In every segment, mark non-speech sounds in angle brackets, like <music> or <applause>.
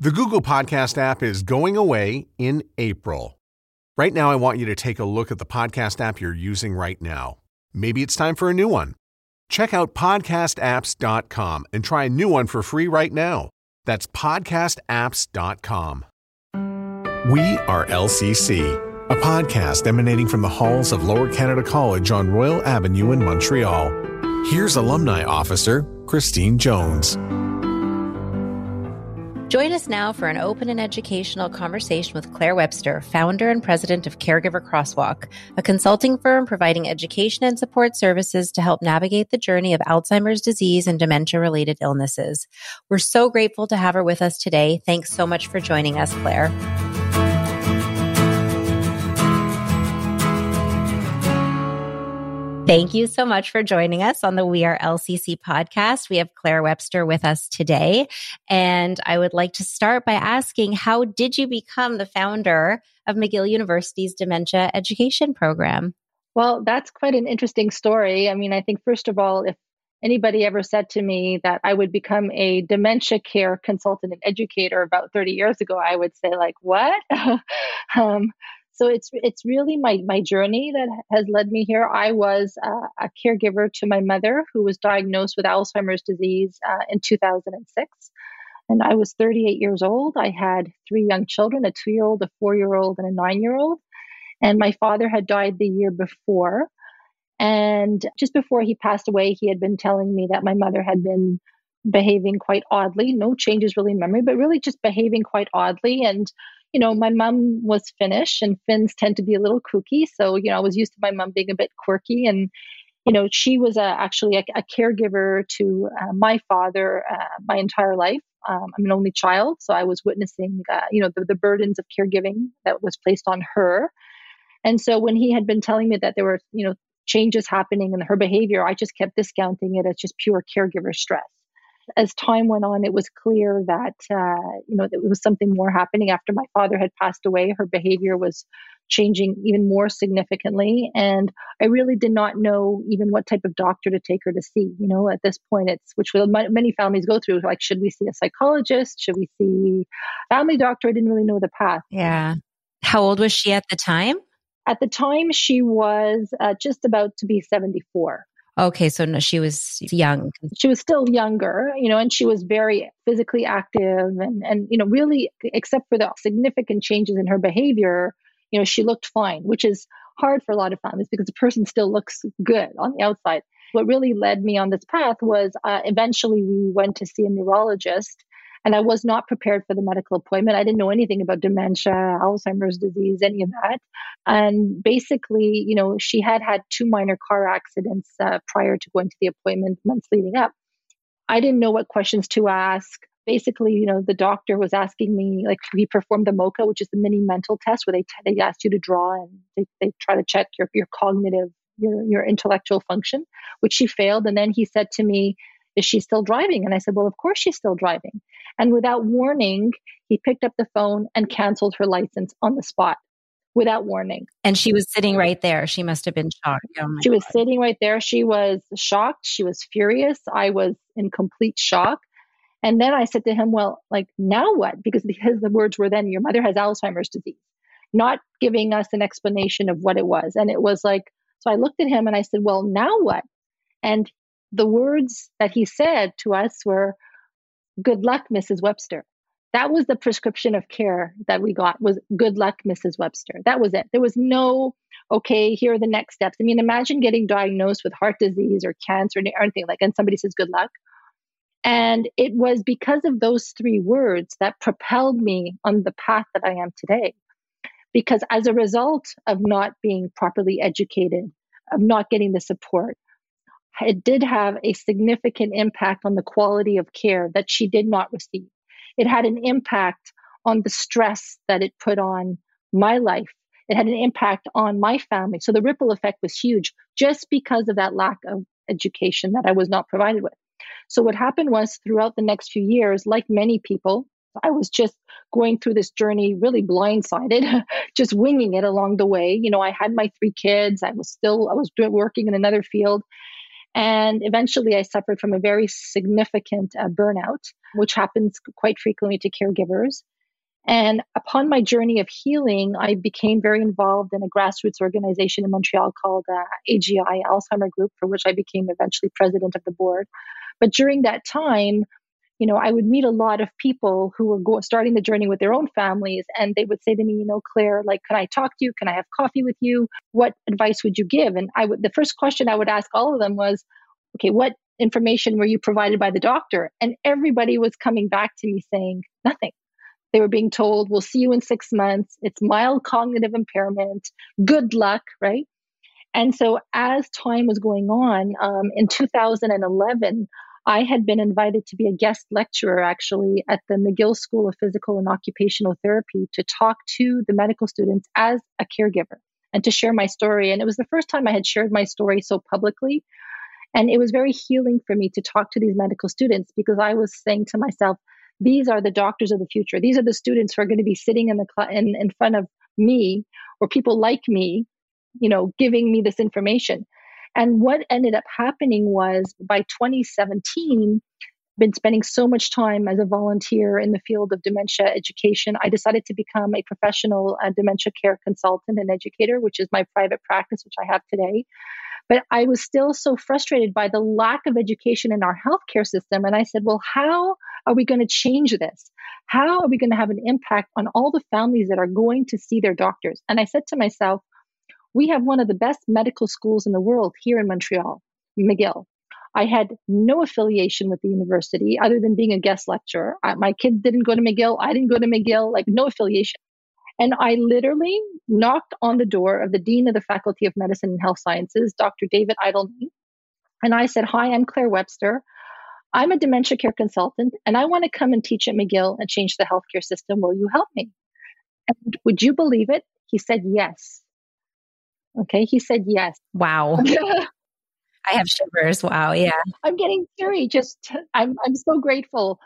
The Google Podcast app is going away in April. Right now, I want you to take a look at the podcast app you're using right now. Maybe it's time for a new one. Check out podcastapps.com and try a new one for free right now. That's podcastapps.com. We are LCC, a podcast emanating from the halls of Lower Canada College on Royal Avenue in Montreal. Here's Alumni Officer Christine Jones. Join us now for an open and educational conversation with Claire Webster, founder and president of Caregiver Crosswalk, a consulting firm providing education and support services to help navigate the journey of Alzheimer's disease and dementia related illnesses. We're so grateful to have her with us today. Thanks so much for joining us, Claire. Thank you so much for joining us on the We Are LCC podcast. We have Claire Webster with us today. And I would like to start by asking how did you become the founder of McGill University's Dementia Education Program? Well, that's quite an interesting story. I mean, I think, first of all, if anybody ever said to me that I would become a dementia care consultant and educator about 30 years ago, I would say, like, what? <laughs> um, so it's it's really my my journey that has led me here. I was uh, a caregiver to my mother who was diagnosed with Alzheimer's disease uh, in 2006, and I was 38 years old. I had three young children: a two-year-old, a four-year-old, and a nine-year-old. And my father had died the year before. And just before he passed away, he had been telling me that my mother had been behaving quite oddly. No changes really in memory, but really just behaving quite oddly. And you know, my mom was Finnish and Finns tend to be a little kooky. So, you know, I was used to my mom being a bit quirky. And, you know, she was uh, actually a, a, caregiver to uh, my father uh, my entire life. Um, I'm an only child. So I was witnessing, uh, you know, the, the burdens of caregiving that was placed on her. And so when he had been telling me that there were, you know, changes happening in her behavior, I just kept discounting it as just pure caregiver stress as time went on, it was clear that uh, you know there was something more happening after my father had passed away. Her behavior was changing even more significantly, and I really did not know even what type of doctor to take her to see. You know, at this point, it's which will, many families go through. Like, should we see a psychologist? Should we see family doctor? I didn't really know the path. Yeah. How old was she at the time? At the time, she was uh, just about to be 74. Okay, so no, she was young. She was still younger, you know, and she was very physically active and and you know, really except for the significant changes in her behavior, you know, she looked fine, which is hard for a lot of families because the person still looks good on the outside. What really led me on this path was uh, eventually we went to see a neurologist and I was not prepared for the medical appointment. I didn't know anything about dementia, Alzheimer's disease, any of that. And basically, you know, she had had two minor car accidents uh, prior to going to the appointment months leading up. I didn't know what questions to ask. Basically, you know, the doctor was asking me, like, we performed the MoCA, which is the mini mental test, where they, t- they ask you to draw and they, they try to check your, your cognitive, your, your intellectual function, which she failed. And then he said to me, is she still driving? And I said, Well, of course she's still driving. And without warning, he picked up the phone and canceled her license on the spot without warning. And she was sitting right there. She must have been shocked. Oh she was sitting right there. She was shocked. She was furious. I was in complete shock. And then I said to him, Well, like, now what? Because because the words were then, Your mother has Alzheimer's disease, not giving us an explanation of what it was. And it was like, so I looked at him and I said, Well, now what? And the words that he said to us were, Good luck, Mrs. Webster. That was the prescription of care that we got was good luck, Mrs. Webster. That was it. There was no, okay, here are the next steps. I mean, imagine getting diagnosed with heart disease or cancer or anything like, and somebody says good luck. And it was because of those three words that propelled me on the path that I am today. Because as a result of not being properly educated, of not getting the support, it did have a significant impact on the quality of care that she did not receive. It had an impact on the stress that it put on my life. It had an impact on my family. So the ripple effect was huge just because of that lack of education that I was not provided with. So what happened was throughout the next few years, like many people, I was just going through this journey really blindsided, <laughs> just winging it along the way. You know, I had my three kids. I was still I was working in another field, And eventually, I suffered from a very significant uh, burnout, which happens quite frequently to caregivers. And upon my journey of healing, I became very involved in a grassroots organization in Montreal called uh, AGI Alzheimer Group, for which I became eventually president of the board. But during that time, you know, I would meet a lot of people who were go- starting the journey with their own families, and they would say to me, you know, Claire, like, can I talk to you? Can I have coffee with you? What advice would you give? And I would, the first question I would ask all of them was, okay, what information were you provided by the doctor? And everybody was coming back to me saying nothing. They were being told, we'll see you in six months. It's mild cognitive impairment. Good luck, right? And so as time was going on, um, in 2011, I had been invited to be a guest lecturer actually at the McGill School of Physical and Occupational Therapy to talk to the medical students as a caregiver and to share my story. And it was the first time I had shared my story so publicly. And it was very healing for me to talk to these medical students because I was saying to myself, these are the doctors of the future. These are the students who are going to be sitting in the cl- in, in front of me or people like me, you know, giving me this information. And what ended up happening was by 2017, been spending so much time as a volunteer in the field of dementia education, I decided to become a professional uh, dementia care consultant and educator, which is my private practice, which I have today. But I was still so frustrated by the lack of education in our healthcare system. And I said, well, how are we going to change this? How are we going to have an impact on all the families that are going to see their doctors? And I said to myself, we have one of the best medical schools in the world here in Montreal, McGill. I had no affiliation with the university other than being a guest lecturer. I, my kids didn't go to McGill. I didn't go to McGill, like no affiliation. And I literally knocked on the door of the Dean of the Faculty of Medicine and Health Sciences, Dr. David Eidelman. And I said, Hi, I'm Claire Webster. I'm a dementia care consultant, and I want to come and teach at McGill and change the healthcare system. Will you help me? And would you believe it? He said yes. Okay, he said yes. Wow. <laughs> I have shivers. Wow, yeah. I'm getting teary. Just I'm I'm so grateful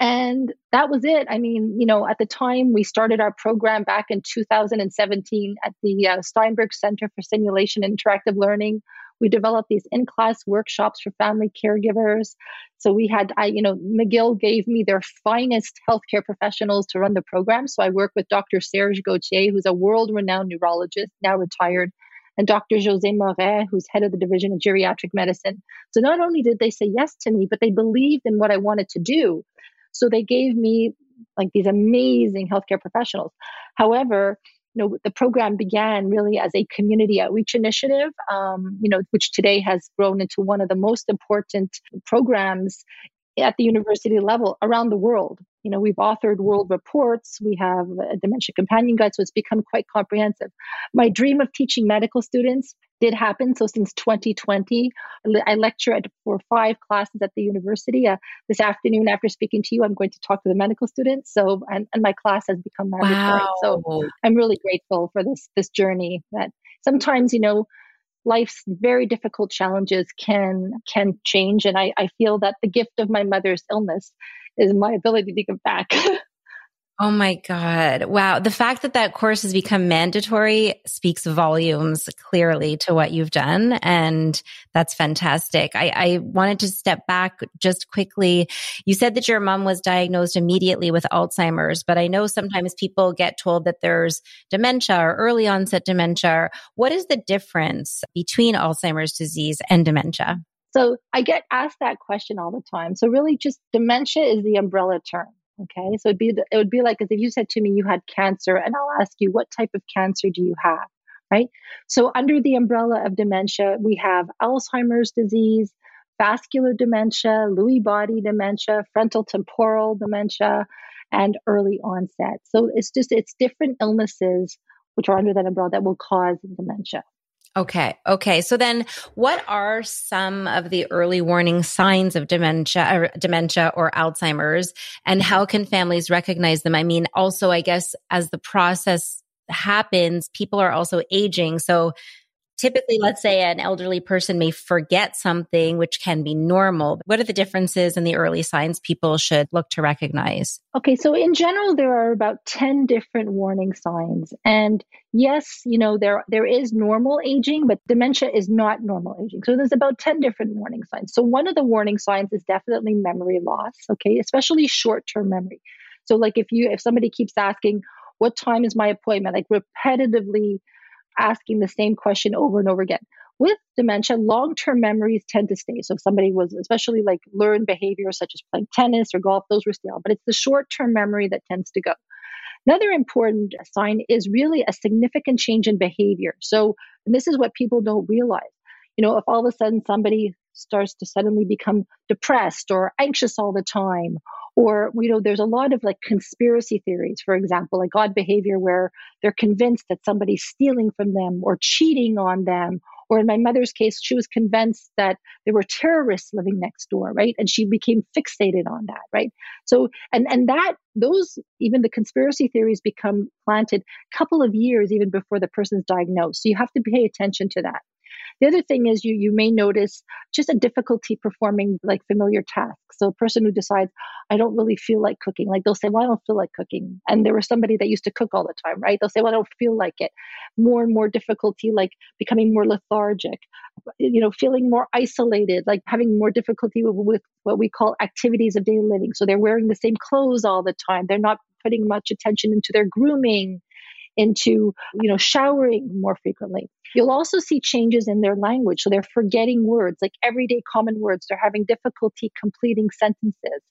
and that was it. I mean, you know, at the time we started our program back in 2017 at the uh, Steinberg Center for Simulation and Interactive Learning. We developed these in class workshops for family caregivers. So we had, I, you know, McGill gave me their finest healthcare professionals to run the program. So I work with Dr. Serge Gauthier, who's a world renowned neurologist, now retired, and Dr. Jose Morais, who's head of the Division of Geriatric Medicine. So not only did they say yes to me, but they believed in what I wanted to do. So they gave me like these amazing healthcare professionals. However, you know, the program began really as a community outreach initiative, um, you know, which today has grown into one of the most important programs at the university level around the world. You know, we've authored world reports, we have a dementia companion guide, so it's become quite comprehensive. My dream of teaching medical students did happen. So since 2020, I lecture at, for five classes at the university. Uh, this afternoon, after speaking to you, I'm going to talk to the medical students. So, and, and my class has become mandatory. Wow. So I'm really grateful for this this journey. That sometimes, you know, life's very difficult challenges can can change, and I, I feel that the gift of my mother's illness is my ability to give back. <laughs> Oh my God. Wow. The fact that that course has become mandatory speaks volumes clearly to what you've done. And that's fantastic. I, I, wanted to step back just quickly. You said that your mom was diagnosed immediately with Alzheimer's, but I know sometimes people get told that there's dementia or early onset dementia. What is the difference between Alzheimer's disease and dementia? So I get asked that question all the time. So really just dementia is the umbrella term Okay. So it'd be, it would be like if you said to me, you had cancer, and I'll ask you, what type of cancer do you have? Right. So under the umbrella of dementia, we have Alzheimer's disease, vascular dementia, Lewy body dementia, frontal temporal dementia, and early onset. So it's just, it's different illnesses which are under that umbrella that will cause dementia. Okay. Okay. So then what are some of the early warning signs of dementia or dementia or Alzheimer's and how can families recognize them? I mean, also, I guess as the process happens, people are also aging. So typically, let's say an elderly person may forget something, which can be normal. What are the differences in the early signs people should look to recognize? Okay, so in general, there are about 10 different warning signs. And yes, you know, there, there is normal aging, but dementia is not normal aging. So there's about 10 different warning signs. So one of the warning signs is definitely memory loss, okay, especially short term memory. So, like if you, if somebody keeps asking, what time is my appointment? Like repetitively asking the same question over and over again. With dementia, long term memories tend to stay. So if somebody was, especially like learned behaviors such as playing tennis or golf, those were still, but it's the short term memory that tends to go. Another important sign is really a significant change in behavior. So, this is what people don't realize. You know, if all of a sudden somebody starts to suddenly become depressed or anxious all the time, or you know there's a lot of like conspiracy theories for example like odd behavior where they're convinced that somebody's stealing from them or cheating on them. Or in my mother's case she was convinced that there were terrorists living next door right? And she became fixated on that right? So and and that those even the conspiracy theories become planted a couple of years even before the person's diagnosed. So you have to pay attention to that the other thing is you you may notice just a difficulty performing like familiar tasks. So a person who decides I don't really feel like cooking, like they'll say, "Well, I don't feel like cooking," and there was somebody that used to cook all the time, right? They'll say, "Well, I don't feel like it." More and more difficulty, like becoming more lethargic, you know, feeling more isolated, like having more difficulty with, with what we call activities of daily living. So they're wearing the same clothes all the time. They're not putting much attention into their grooming into you know showering more frequently. You'll also see changes in their language. So they're forgetting words like everyday common words. They're having difficulty completing sentences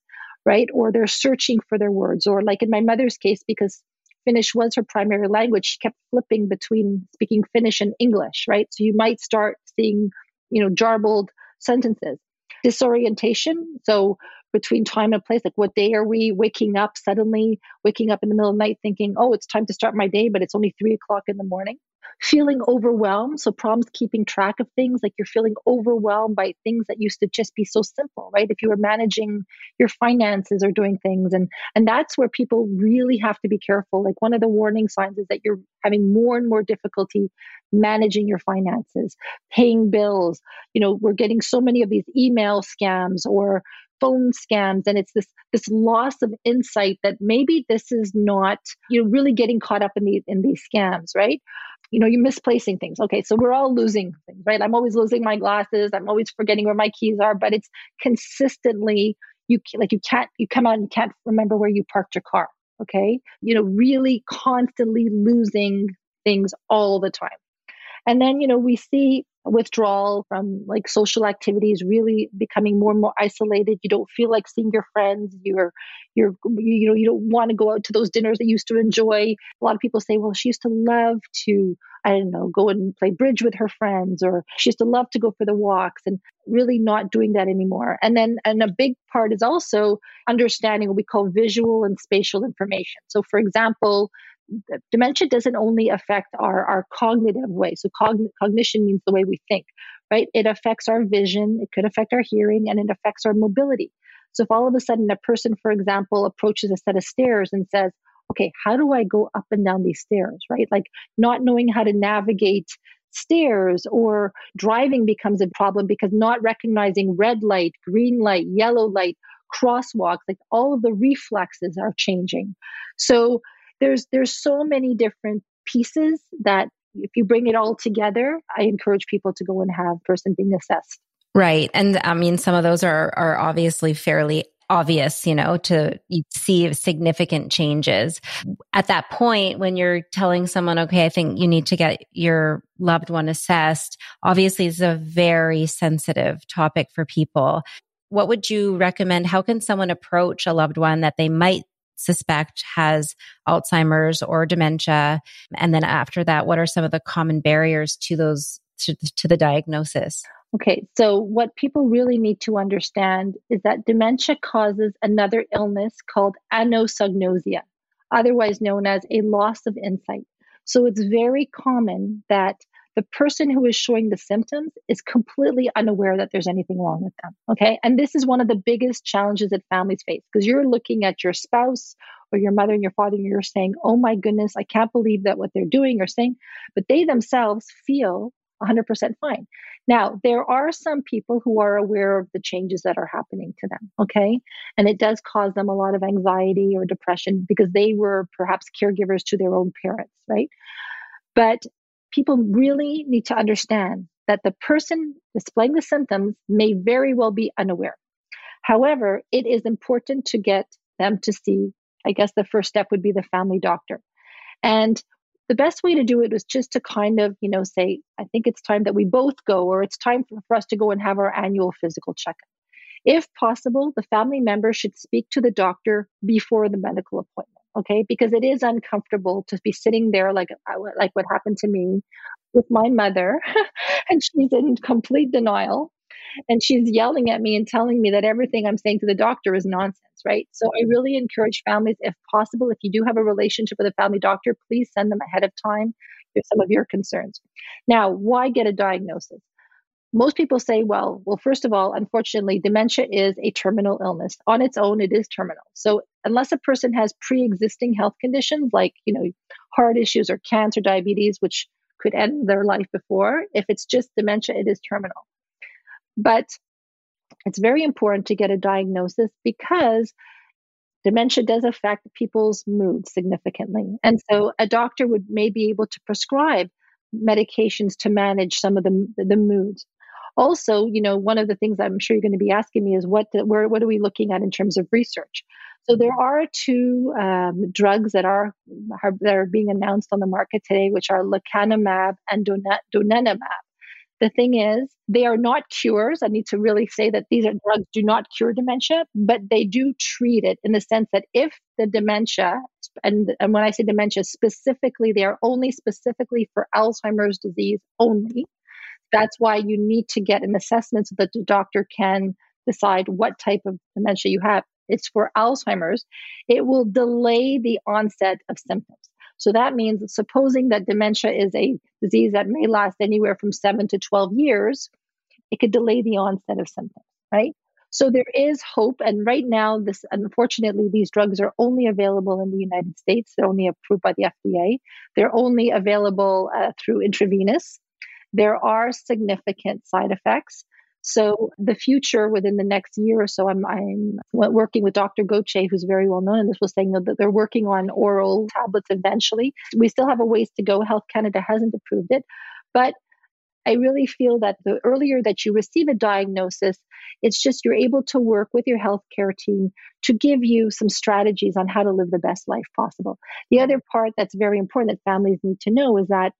right? Or they're searching for their words. Or like in my mother's case because finnish was her primary language she kept flipping between speaking finnish and english right? So you might start seeing you know jarbled sentences. Disorientation. So between time and place like what day are we waking up suddenly waking up in the middle of the night thinking oh it's time to start my day but it's only three o'clock in the morning? Feeling overwhelmed so problems keeping track of things like you're feeling overwhelmed by things that used to just be so simple right? If you were managing your finances or doing things and and that's where people really have to be careful. Like one of the warning signs is that you're having more and more difficulty managing your finances paying bills. You know we're getting so many of these email scams or phone scams and it's this this loss of insight that maybe this is not you know really getting caught up in these in these scams right? You know you're misplacing things. Okay so we're all losing things right? I'm always losing my glasses. I'm always forgetting where my keys are but it's consistently you like you can't you come out and you can't remember where you parked your car okay? You know really constantly losing things all the time and then you know we see withdrawal from like social activities really becoming more and more isolated. You don't feel like seeing your friends. You're you're you know you don't want to go out to those dinners that you used to enjoy. A lot of people say well she used to love to i don't know go and play bridge with her friends or she used to love to go for the walks and really not doing that anymore. And then and a big part is also understanding what we call visual and spatial information. So for example dementia doesn't only affect our, our cognitive way. So cogn- cognition means the way we think, right? It affects our vision, it could affect our hearing, and it affects our mobility. So if all of a sudden a person, for example, approaches a set of stairs and says, okay, how do I go up and down these stairs, right? Like not knowing how to navigate stairs or driving becomes a problem because not recognizing red light, green light, yellow light, crosswalks, like all of the reflexes are changing. So there's there's so many different pieces that if you bring it all together, I encourage people to go and have person being assessed. Right. And I mean some of those are are obviously fairly obvious, you know, to see significant changes. At that point, when you're telling someone, okay, I think you need to get your loved one assessed, obviously it's a very sensitive topic for people. What would you recommend? How can someone approach a loved one that they might suspect has Alzheimer's or dementia? And then after that, what are some of the common barriers to those to, to the diagnosis? Okay, so what people really need to understand is that dementia causes another illness called anosognosia, otherwise known as a loss of insight. So it's very common that the person who is showing the symptoms is completely unaware that there's anything wrong with them. Okay. And this is one of the biggest challenges that families face because you're looking at your spouse or your mother and your father and you're saying, oh my goodness, I can't believe that what they're doing or saying, but they themselves feel 100% fine. Now, there are some people who are aware of the changes that are happening to them, okay? And it does cause them a lot of anxiety or depression because they were perhaps caregivers to their own parents, right? But people really need to understand that the person displaying the symptoms may very well be unaware. However, it is important to get them to see, I guess the first step would be the family doctor. And the best way to do it is just to kind of, you know, say, I think it's time that we both go, or it's time for, for us to go and have our annual physical checkup. If possible, the family member should speak to the doctor before the medical appointment. Okay, because it is uncomfortable to be sitting there like like what happened to me with my mother, <laughs> and she's in complete denial and she's yelling at me and telling me that everything I'm saying to the doctor is nonsense, right? So I really encourage families, if possible, if you do have a relationship with a family doctor, please send them ahead of time some of your concerns. Now, why get a diagnosis? Most people say, well, well, first of all, unfortunately, dementia is a terminal illness. On its own, it is terminal. So unless a person has pre-existing health conditions like, you know, heart issues or cancer, diabetes, which could end their life before, if it's just dementia, it is terminal. But it's very important to get a diagnosis because dementia does affect people's mood significantly. And so a doctor would may be able to prescribe medications to manage some of the, the moods. Also, you know, one of the things I'm sure you're going to be asking me is what where, what are we looking at in terms of research? So there are two um, drugs that are, are, that are being announced on the market today, which are lecanemab and donanemab. The thing is, they are not cures. I need to really say that these are drugs do not cure dementia, but they do treat it in the sense that if the dementia, and, and when I say dementia specifically, they are only specifically for Alzheimer's disease only. That's why you need to get an assessment so that the doctor can decide what type of dementia you have. It's for Alzheimer's. It will delay the onset of symptoms. So that means supposing that dementia is a disease that may last anywhere from seven to 12 years, it could delay the onset of symptoms, right? So there is hope. And right now, this unfortunately, these drugs are only available in the United States. They're only approved by the FDA. They're only available uh, through intravenous. There are significant side effects. So the future within the next year or so, I'm, I'm working with Dr. Gauthier, who's very well known, and this was saying that they're working on oral tablets eventually. We still have a ways to go. Health Canada hasn't approved it, but I really feel that the earlier that you receive a diagnosis, it's just you're able to work with your healthcare team to give you some strategies on how to live the best life possible. The other part that's very important that families need to know is that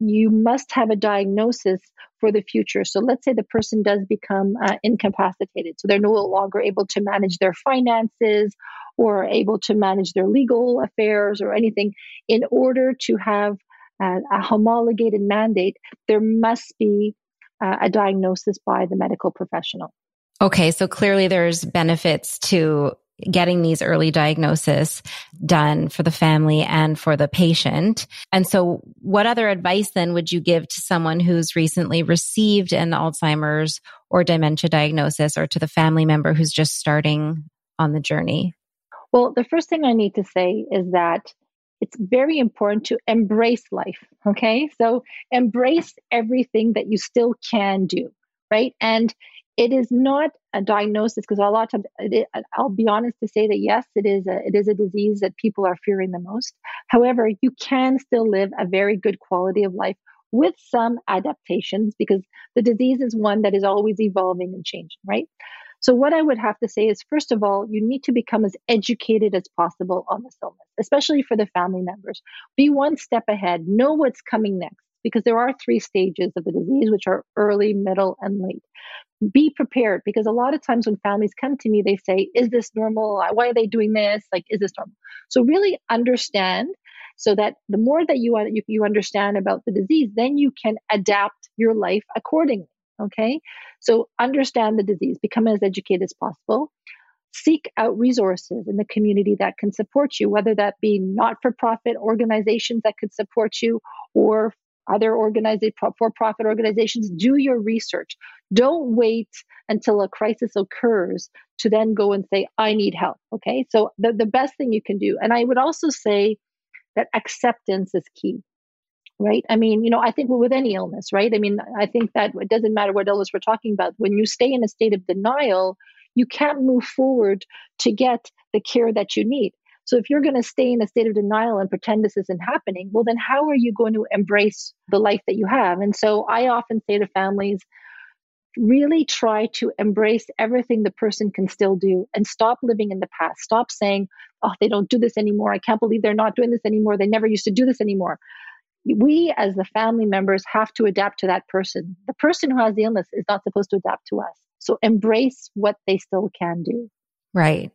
you must have a diagnosis for the future. So let's say the person does become uh, incapacitated. So they're no longer able to manage their finances or able to manage their legal affairs or anything. In order to have uh, a homologated mandate, there must be uh, a diagnosis by the medical professional. Okay, so clearly there's benefits to getting these early diagnosis done for the family and for the patient. And so what other advice then would you give to someone who's recently received an Alzheimer's or dementia diagnosis or to the family member who's just starting on the journey? Well, the first thing I need to say is that it's very important to embrace life. Okay. So embrace everything that you still can do. Right. And it is not a diagnosis because a lot of times it, I'll be honest to say that yes, it is a it is a disease that people are fearing the most. However, you can still live a very good quality of life with some adaptations because the disease is one that is always evolving and changing, right? So what I would have to say is first of all, you need to become as educated as possible on this illness, especially for the family members. Be one step ahead, know what's coming next because there are three stages of the disease, which are early, middle, and late be prepared because a lot of times when families come to me, they say, Is this normal? Why are they doing this? Like, is this normal? So, really understand so that the more that you, you, you understand about the disease, then you can adapt your life accordingly. Okay. So, understand the disease, become as educated as possible. Seek out resources in the community that can support you, whether that be not for profit organizations that could support you or other organized for-profit organizations do your research don't wait until a crisis occurs to then go and say i need help okay so the, the best thing you can do and i would also say that acceptance is key right? I mean, you know, I think with any illness, right? I mean, I think that it doesn't matter what illness we're talking about. When you stay in a state of denial, you can't move forward to get the care that you need. So if you're going to stay in a state of denial and pretend this isn't happening, well, then how are you going to embrace the life that you have? And so I often say to families, really try to embrace everything the person can still do and stop living in the past. Stop saying, oh, they don't do this anymore. I can't believe they're not doing this anymore. They never used to do this anymore. We, as the family members, have to adapt to that person. The person who has the illness is not supposed to adapt to us. So embrace what they still can do. Right.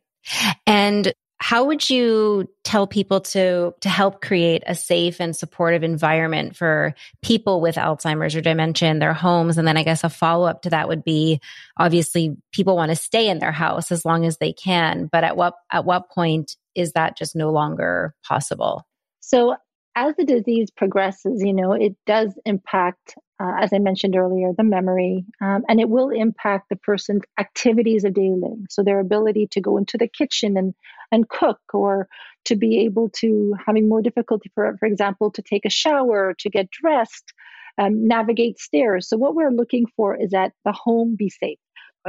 And how would you tell people to to help create a safe and supportive environment for people with alzheimer's or dementia in their homes? And then i guess a follow-up to that would be obviously people want to stay in their house as long as they can but at what at what point is that just no longer possible? So as the disease progresses, you know, it does impact, uh, as I mentioned earlier, the memory, um, and it will impact the person's activities of daily living. So their ability to go into the kitchen and and cook, or to be able to having more difficulty, for for example, to take a shower, to get dressed, um, navigate stairs. So what we're looking for is that the home be safe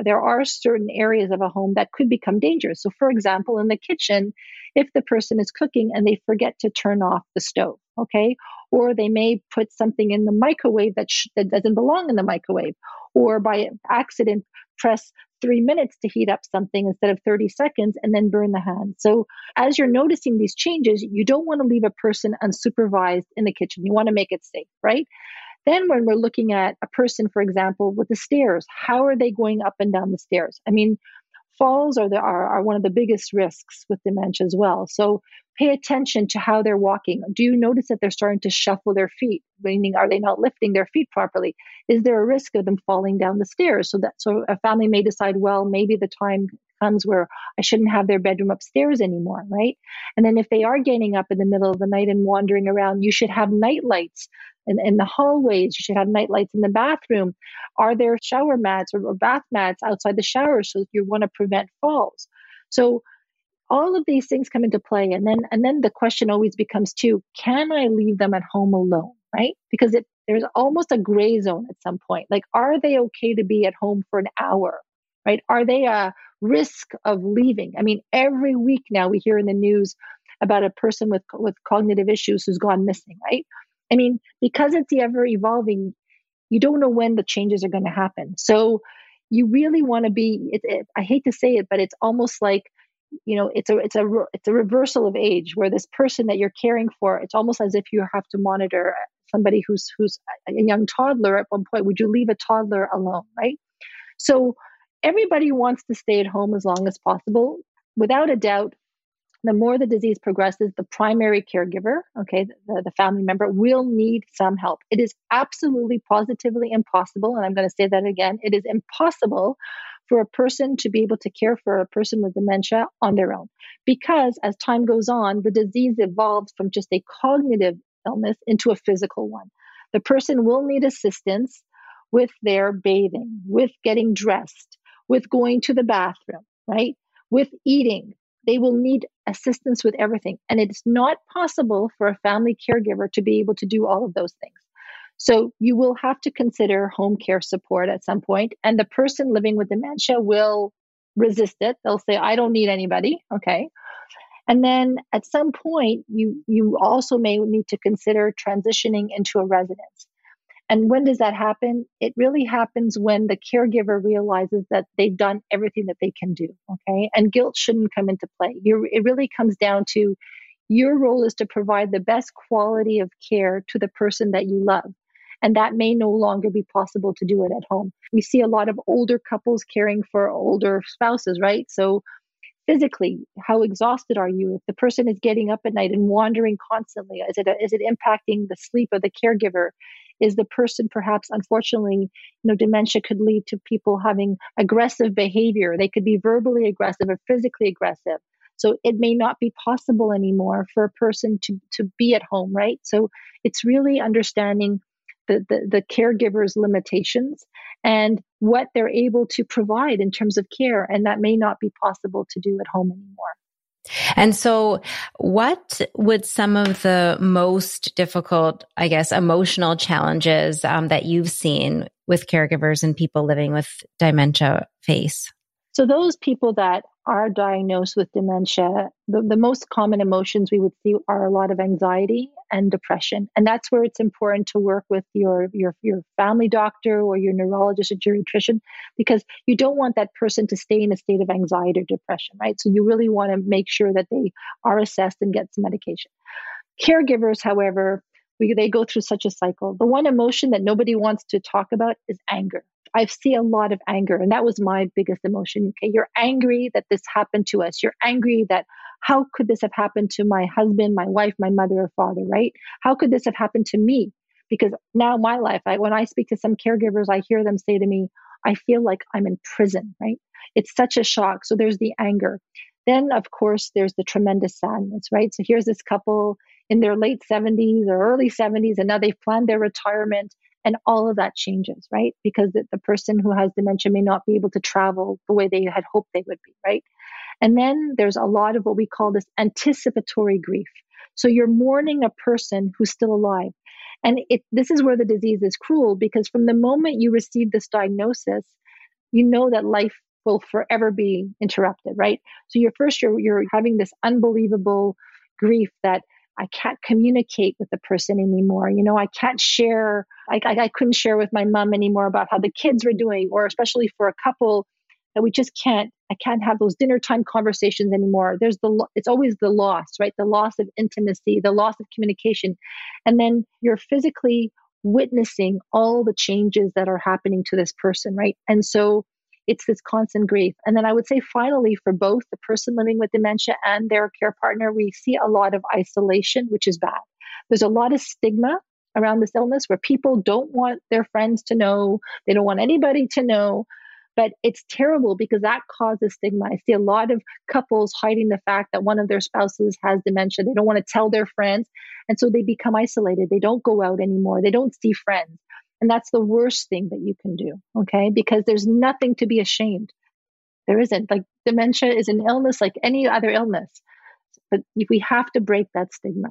there are certain areas of a home that could become dangerous. So, for example, in the kitchen, if the person is cooking and they forget to turn off the stove, okay, or they may put something in the microwave that, sh- that doesn't belong in the microwave, or by accident press three minutes to heat up something instead of 30 seconds and then burn the hand. So, as you're noticing these changes, you don't want to leave a person unsupervised in the kitchen. You want to make it safe, right? Then, when we're looking at a person, for example, with the stairs, how are they going up and down the stairs? I mean, falls are, the, are, are one of the biggest risks with dementia as well. So pay attention to how they're walking. Do you notice that they're starting to shuffle their feet? Meaning, are they not lifting their feet properly? Is there a risk of them falling down the stairs? So that so a family may decide, well, maybe the time comes where I shouldn't have their bedroom upstairs anymore, right? And then if they are getting up in the middle of the night and wandering around, you should have night lights in, in the hallways. You should have night lights in the bathroom. Are there shower mats or, or bath mats outside the shower so you want to prevent falls? So all of these things come into play and then and then the question always becomes too can i leave them at home alone right because it there's almost a gray zone at some point like are they okay to be at home for an hour right are they a risk of leaving i mean every week now we hear in the news about a person with with cognitive issues who's gone missing right I mean, because it's ever evolving, you don't know when the changes are going to happen. So you really want to be. It, it, I hate to say it, but it's almost like you know it's a it's a it's a reversal of age where this person that you're caring for it's almost as if you have to monitor somebody who's who's a young toddler at one point would you leave a toddler alone right so everybody wants to stay at home as long as possible without a doubt the more the disease progresses, the primary caregiver, okay, the, the, family member, will need some help. It is absolutely positively impossible, and I'm going to say that again it is impossible for a person to be able to care for a person with dementia on their own. Because as time goes on, the disease evolves from just a cognitive illness into a physical one. The person will need assistance with their bathing, with getting dressed, with going to the bathroom, right? With eating, they will need assistance with everything. And it's not possible for a family caregiver to be able to do all of those things. So you will have to consider home care support at some point, and the person living with dementia will resist it. They'll say, "I don't need anybody." Okay. And then at some point, you you also may need to consider transitioning into a residence. And when does that happen? It really happens when the caregiver realizes that they've done everything that they can do. Okay. And guilt shouldn't come into play. You're, it really comes down to your role is to provide the best quality of care to the person that you love. And that may no longer be possible to do it at home. We see a lot of older couples caring for older spouses, right? So, physically, how exhausted are you? If the person is getting up at night and wandering constantly, is it, is it impacting the sleep of the caregiver? Is the person perhaps unfortunately you know dementia could lead to people having aggressive behavior. They could be verbally aggressive or physically aggressive. So it may not be possible anymore for a person to to be at home right? So it's really understanding the, the, the caregiver's limitations and what they're able to provide in terms of care and that may not be possible to do at home anymore And so, what would some of the most difficult, I guess, emotional challenges um, that you've seen with caregivers and people living with dementia face? So, those people that are diagnosed with dementia, the, the most common emotions we would see are a lot of anxiety and depression. And that's where it's important to work with your, your, your family doctor or your neurologist or geriatrician because you don't want that person to stay in a state of anxiety or depression, right? So you really want to make sure that they are assessed and get some medication. Caregivers, however, we, they go through such a cycle. The one emotion that nobody wants to talk about is anger. I see a lot of anger, and that was my biggest emotion. Okay, you're angry that this happened to us. You're angry that how could this have happened to my husband, my wife, my mother or father, right? How could this have happened to me? Because now my life, I, when I speak to some caregivers, I hear them say to me, I feel like I'm in prison, right? It's such a shock. So there's the anger. Then, of course, there's the tremendous sadness, right? So here's this couple in their late 70s or early 70s, and now they've planned their retirement, and all of that changes, right? Because the, the person who has dementia may not be able to travel the way they had hoped they would be, right? And then there's a lot of what we call this anticipatory grief. So you're mourning a person who's still alive. And it, this is where the disease is cruel because from the moment you receive this diagnosis, you know that life will forever be interrupted, right? So you're first you're you're having this unbelievable grief that I can't communicate with the person anymore. You know, I can't share. I, I, I couldn't share with my mom anymore about how the kids were doing, or especially for a couple that we just can't i can't have those dinner time conversations anymore there's the it's always the loss right the loss of intimacy the loss of communication and then you're physically witnessing all the changes that are happening to this person right and so it's this constant grief and then i would say finally for both the person living with dementia and their care partner we see a lot of isolation which is bad there's a lot of stigma around this illness where people don't want their friends to know they don't want anybody to know but it's terrible because that causes stigma. I see a lot of couples hiding the fact that one of their spouses has dementia. They don't want to tell their friends. And so they become isolated. They don't go out anymore. They don't see friends. And that's the worst thing that you can do. Okay. Because there's nothing to be ashamed. There isn't. Like dementia is an illness like any other illness. But we have to break that stigma.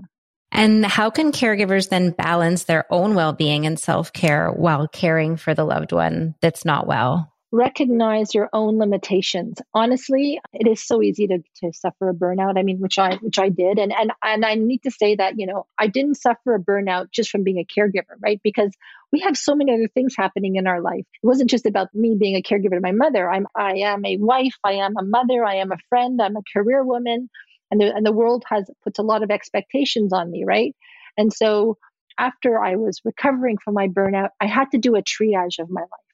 And how can caregivers then balance their own well being and self care while caring for the loved one that's not well? Recognize your own limitations. Honestly it is so easy to, to suffer a burnout. I mean which i which i did. And and and i need to say that you know i didn't suffer a burnout just from being a caregiver right? Because we have so many other things happening in our life. It wasn't just about me being a caregiver to my mother. I'm i am a wife. I am a mother. I am a friend. I'm a career woman. And the, and the world has puts a lot of expectations on me right? And so after i was recovering from my burnout i had to do a triage of my life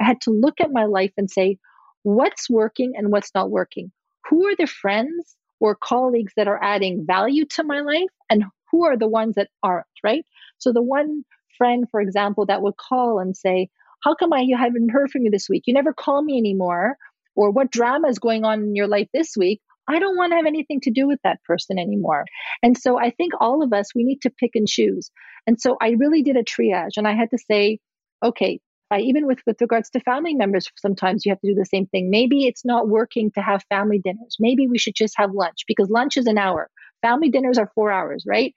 I had to look at my life and say, what's working and what's not working? Who are the friends or colleagues that are adding value to my life? And who are the ones that aren't, right? So the one friend, for example, that would call and say, How come I you haven't heard from you this week? You never call me anymore. Or what drama is going on in your life this week? I don't want to have anything to do with that person anymore. And so I think all of us, we need to pick and choose. And so I really did a triage and I had to say, okay, Even with with regards to family members sometimes you have to do the same thing. Maybe it's not working to have family dinners. Maybe we should just have lunch because lunch is an hour. Family dinners are four hours right?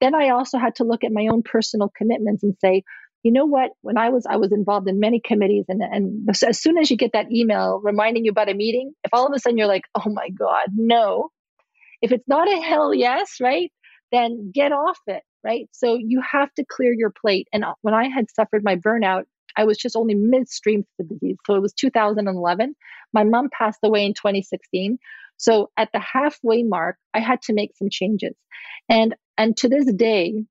Then i also had to look at my own personal commitments and say you know what? When i was i was involved in many committees and and as soon as you get that email reminding you about a meeting if all of a sudden you're like oh my god no if it's not a hell yes right then get off it right? So you have to clear your plate. And uh, when i had suffered my burnout I was just only midstream to the disease. So it was 2011. My mom passed away in 2016. So at the halfway mark, I had to make some changes. And and to this day,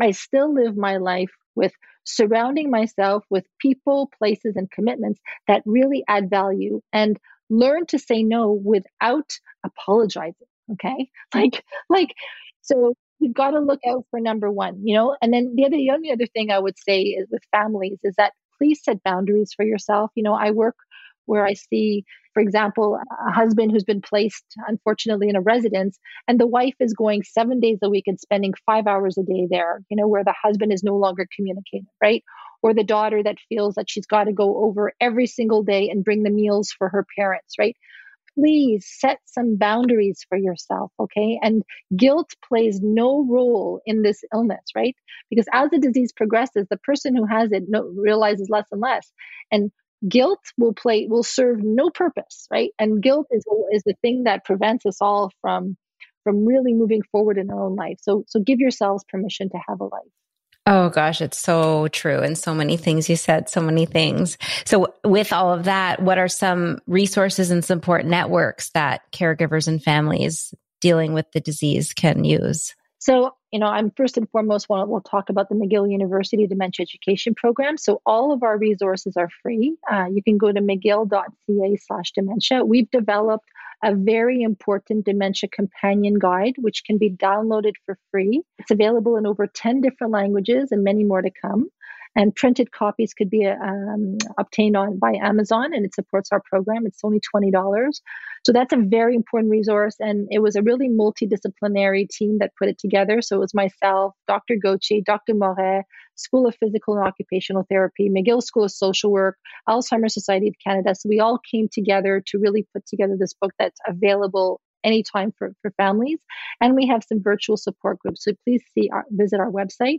I still live my life with surrounding myself with people, places, and commitments that really add value and learn to say no without apologizing. Okay. <laughs> Like, like, so you've got to look out for number one, you know? And then the other, the only other thing I would say is with families is that please set boundaries for yourself. You know, I work where I see, for example, a husband who's been placed, unfortunately, in a residence, and the wife is going seven days a week and spending five hours a day there, you know, where the husband is no longer communicating, right? Or the daughter that feels that she's got to go over every single day and bring the meals for her parents, right? Please set some boundaries for yourself, okay? And guilt plays no role in this illness, right? Because as the disease progresses, the person who has it no, realizes less and less. And guilt will play will serve no purpose, right? And guilt is is the thing that prevents us all from from really moving forward in our own life. So so give yourselves permission to have a life. Oh gosh, it's so true. And so many things you said, so many things. So, with all of that, what are some resources and support networks that caregivers and families dealing with the disease can use? So, you know, I'm first and foremost, we'll, we'll talk about the McGill University Dementia Education Program. So, all of our resources are free. Uh, you can go to mcgill.ca slash dementia. We've developed a very important dementia companion guide, which can be downloaded for free. It's available in over 10 different languages and many more to come. And printed copies could be um, obtained on by Amazon, and it supports our program. It's only twenty dollars, so that's a very important resource. And it was a really multidisciplinary team that put it together. So it was myself, Dr. Gauthier, Dr. Morais, School of Physical and Occupational Therapy, McGill School of Social Work, Alzheimer's Society of Canada. So we all came together to really put together this book that's available anytime for, for families. And we have some virtual support groups. So please see our, visit our website.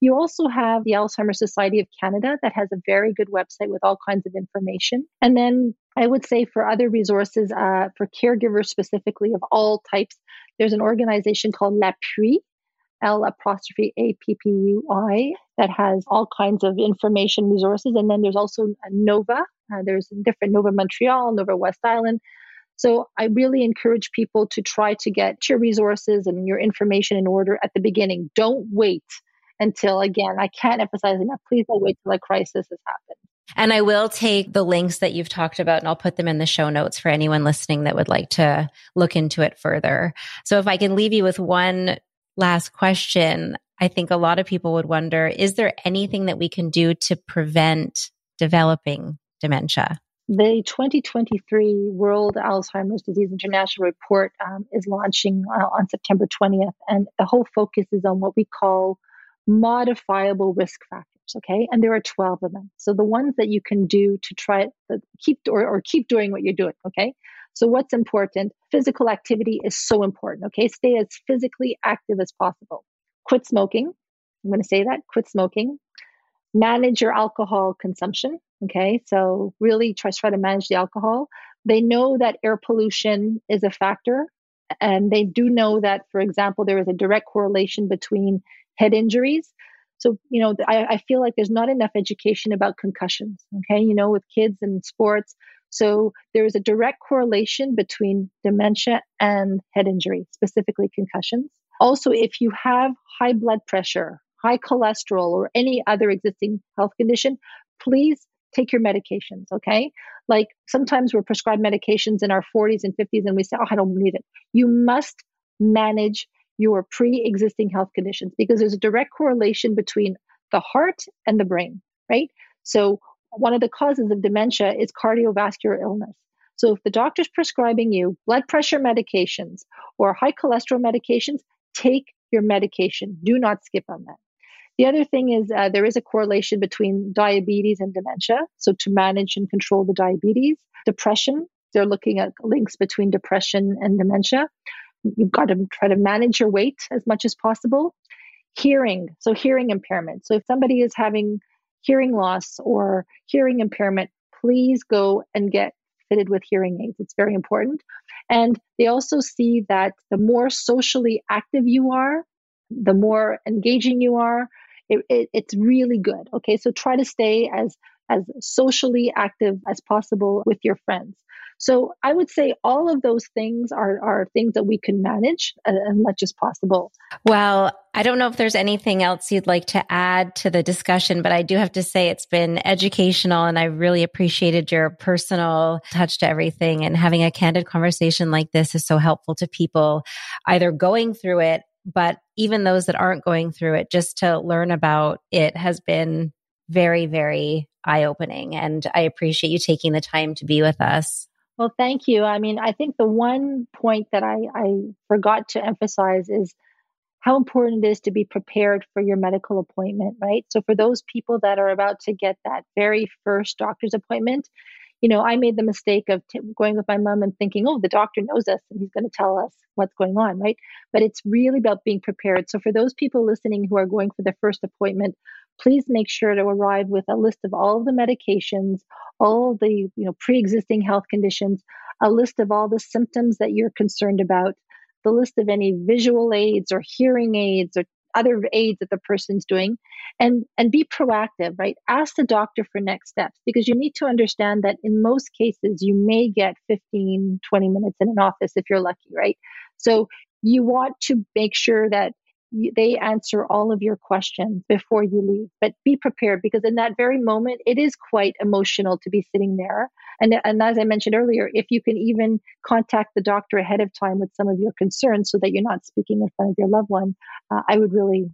You also have the Alzheimer's Society of Canada that has a very good website with all kinds of information. And then I would say for other resources, uh, for caregivers specifically of all types, there's an organization called L'Appui, L apostrophe A P P U I, that has all kinds of information resources. And then there's also Nova. Uh, there's different Nova Montreal, Nova West Island. So I really encourage people to try to get your resources and your information in order at the beginning. Don't wait until, again, I can't emphasize enough. Please don't wait till a crisis has happened. And I will take the links that you've talked about and I'll put them in the show notes for anyone listening that would like to look into it further. So if I can leave you with one last question, I think a lot of people would wonder is there anything that we can do to prevent developing dementia? The 2023 World Alzheimer's Disease International Report um, is launching uh, on September 20th, and the whole focus is on what we call modifiable risk factors. Okay, and there are 12 of them. So the ones that you can do to try to keep or, or keep doing what you're doing. Okay, so what's important? Physical activity is so important. Okay, stay as physically active as possible. Quit smoking. I'm going to say that. Quit smoking. Manage your alcohol consumption. Okay, so really try try to manage the alcohol. They know that air pollution is a factor, and they do know that, for example, there is a direct correlation between head injuries. So, you know, I, I feel like there's not enough education about concussions, okay, you know, with kids and sports. So, there is a direct correlation between dementia and head injury, specifically concussions. Also, if you have high blood pressure, high cholesterol, or any other existing health condition, please take your medications, okay? Like sometimes we're prescribed medications in our 40s and 50s and we say, oh, I don't need it. You must manage your pre existing health conditions because there's a direct correlation between the heart and the brain, right? So, one of the causes of dementia is cardiovascular illness. So, if the doctor's prescribing you blood pressure medications or high cholesterol medications, take your medication. Do not skip on that. The other thing is uh, there is a correlation between diabetes and dementia. So, to manage and control the diabetes, depression, they're looking at links between depression and dementia. You've got to try to manage your weight as much as possible. Hearing, so hearing impairment. So, if somebody is having hearing loss or hearing impairment, please go and get fitted with hearing aids. It's very important. And they also see that the more socially active you are, the more engaging you are, it, it, it's really good. Okay, so try to stay as as socially active as possible with your friends. So I would say all of those things are, are things that we can manage as, as much as possible. Well, I don't know if there's anything else you'd like to add to the discussion, but I do have to say it's been educational and I really appreciated your personal touch to everything. And having a candid conversation like this is so helpful to people either going through it but even those that aren't going through it, just to learn about it has been very, very eye opening. And I appreciate you taking the time to be with us. Well, thank you. I mean, I think the one point that I, I forgot to emphasize is how important it is to be prepared for your medical appointment, right? So, for those people that are about to get that very first doctor's appointment, you know, I made the mistake of t- going with my mom and thinking, oh, the doctor knows us and he's going to tell us what's going on, right? But it's really about being prepared. So for those people listening who are going for their first appointment, please make sure to arrive with a list of all of the medications, all the you know pre-existing health conditions, a list of all the symptoms that you're concerned about, the list of any visual aids or hearing aids or other aids that the person's doing and and be proactive right? Ask the doctor for next steps because you need to understand that in most cases you may get 15 20 minutes in an office if you're lucky right? So you want to make sure that they answer all of your questions before you leave but be prepared because in that very moment it is quite emotional to be sitting there. And, and as i mentioned earlier if you can even contact the doctor ahead of time with some of your concerns so that you're not speaking in front of your loved one uh, i would really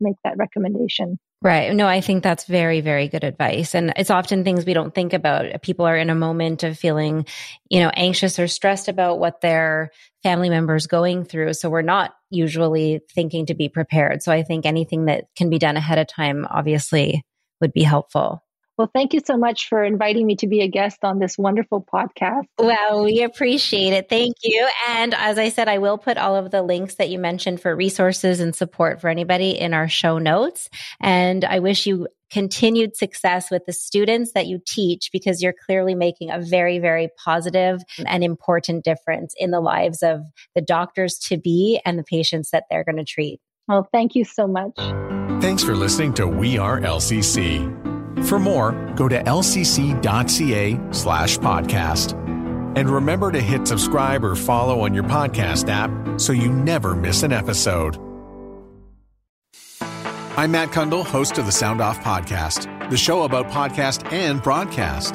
make that recommendation Right. No, I think that's very, very good advice. And it's often things we don't think about. People are in a moment of feeling, you know, anxious or stressed about what their family members going through. So we're not usually thinking to be prepared. So I think anything that can be done ahead of time obviously would be helpful. Well, thank you so much for inviting me to be a guest on this wonderful podcast. Well, we appreciate it. Thank you. And as I said, I will put all of the links that you mentioned for resources and support for anybody in our show notes. And I wish you continued success with the students that you teach because you're clearly making a very, very positive and important difference in the lives of the doctors to be and the patients that they're going to treat. Well, thank you so much. Thanks for listening to We Are LCC. For more, go to lcc.ca slash podcast. And remember to hit subscribe or follow on your podcast app so you never miss an episode. I'm Matt Cundill, host of the Sound Off Podcast, the show about podcast and broadcast.